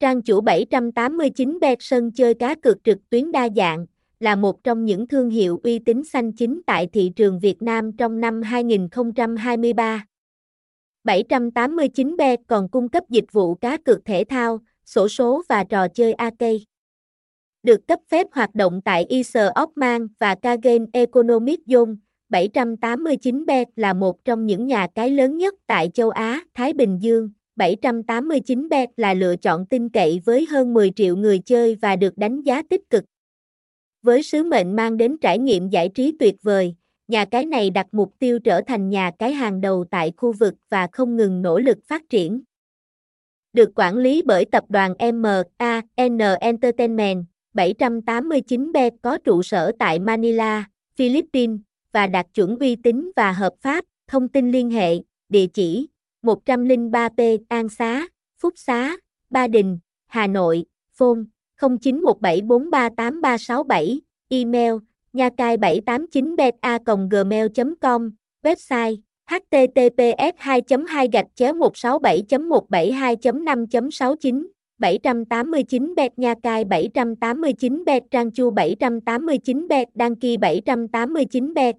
Trang chủ 789 bet sân chơi cá cược trực tuyến đa dạng, là một trong những thương hiệu uy tín xanh chính tại thị trường Việt Nam trong năm 2023. 789 bet còn cung cấp dịch vụ cá cược thể thao, sổ số và trò chơi arcade. Được cấp phép hoạt động tại Isle of và Kagen Economic Zone, 789bet là một trong những nhà cái lớn nhất tại châu Á, Thái Bình Dương. 789bet là lựa chọn tin cậy với hơn 10 triệu người chơi và được đánh giá tích cực. Với sứ mệnh mang đến trải nghiệm giải trí tuyệt vời, nhà cái này đặt mục tiêu trở thành nhà cái hàng đầu tại khu vực và không ngừng nỗ lực phát triển. Được quản lý bởi tập đoàn MAN Entertainment, 789bet có trụ sở tại Manila, Philippines và đạt chuẩn uy tín và hợp pháp. Thông tin liên hệ, địa chỉ 103P An Xá, Phúc Xá, Ba Đình, Hà Nội, phone 0917438367, email nha cai 789 beta gmail com website https 2 2 gạch chéo 167 172 5 69 789 bet nha cai 789 bet trang chu 789 bet đăng ký 789 bet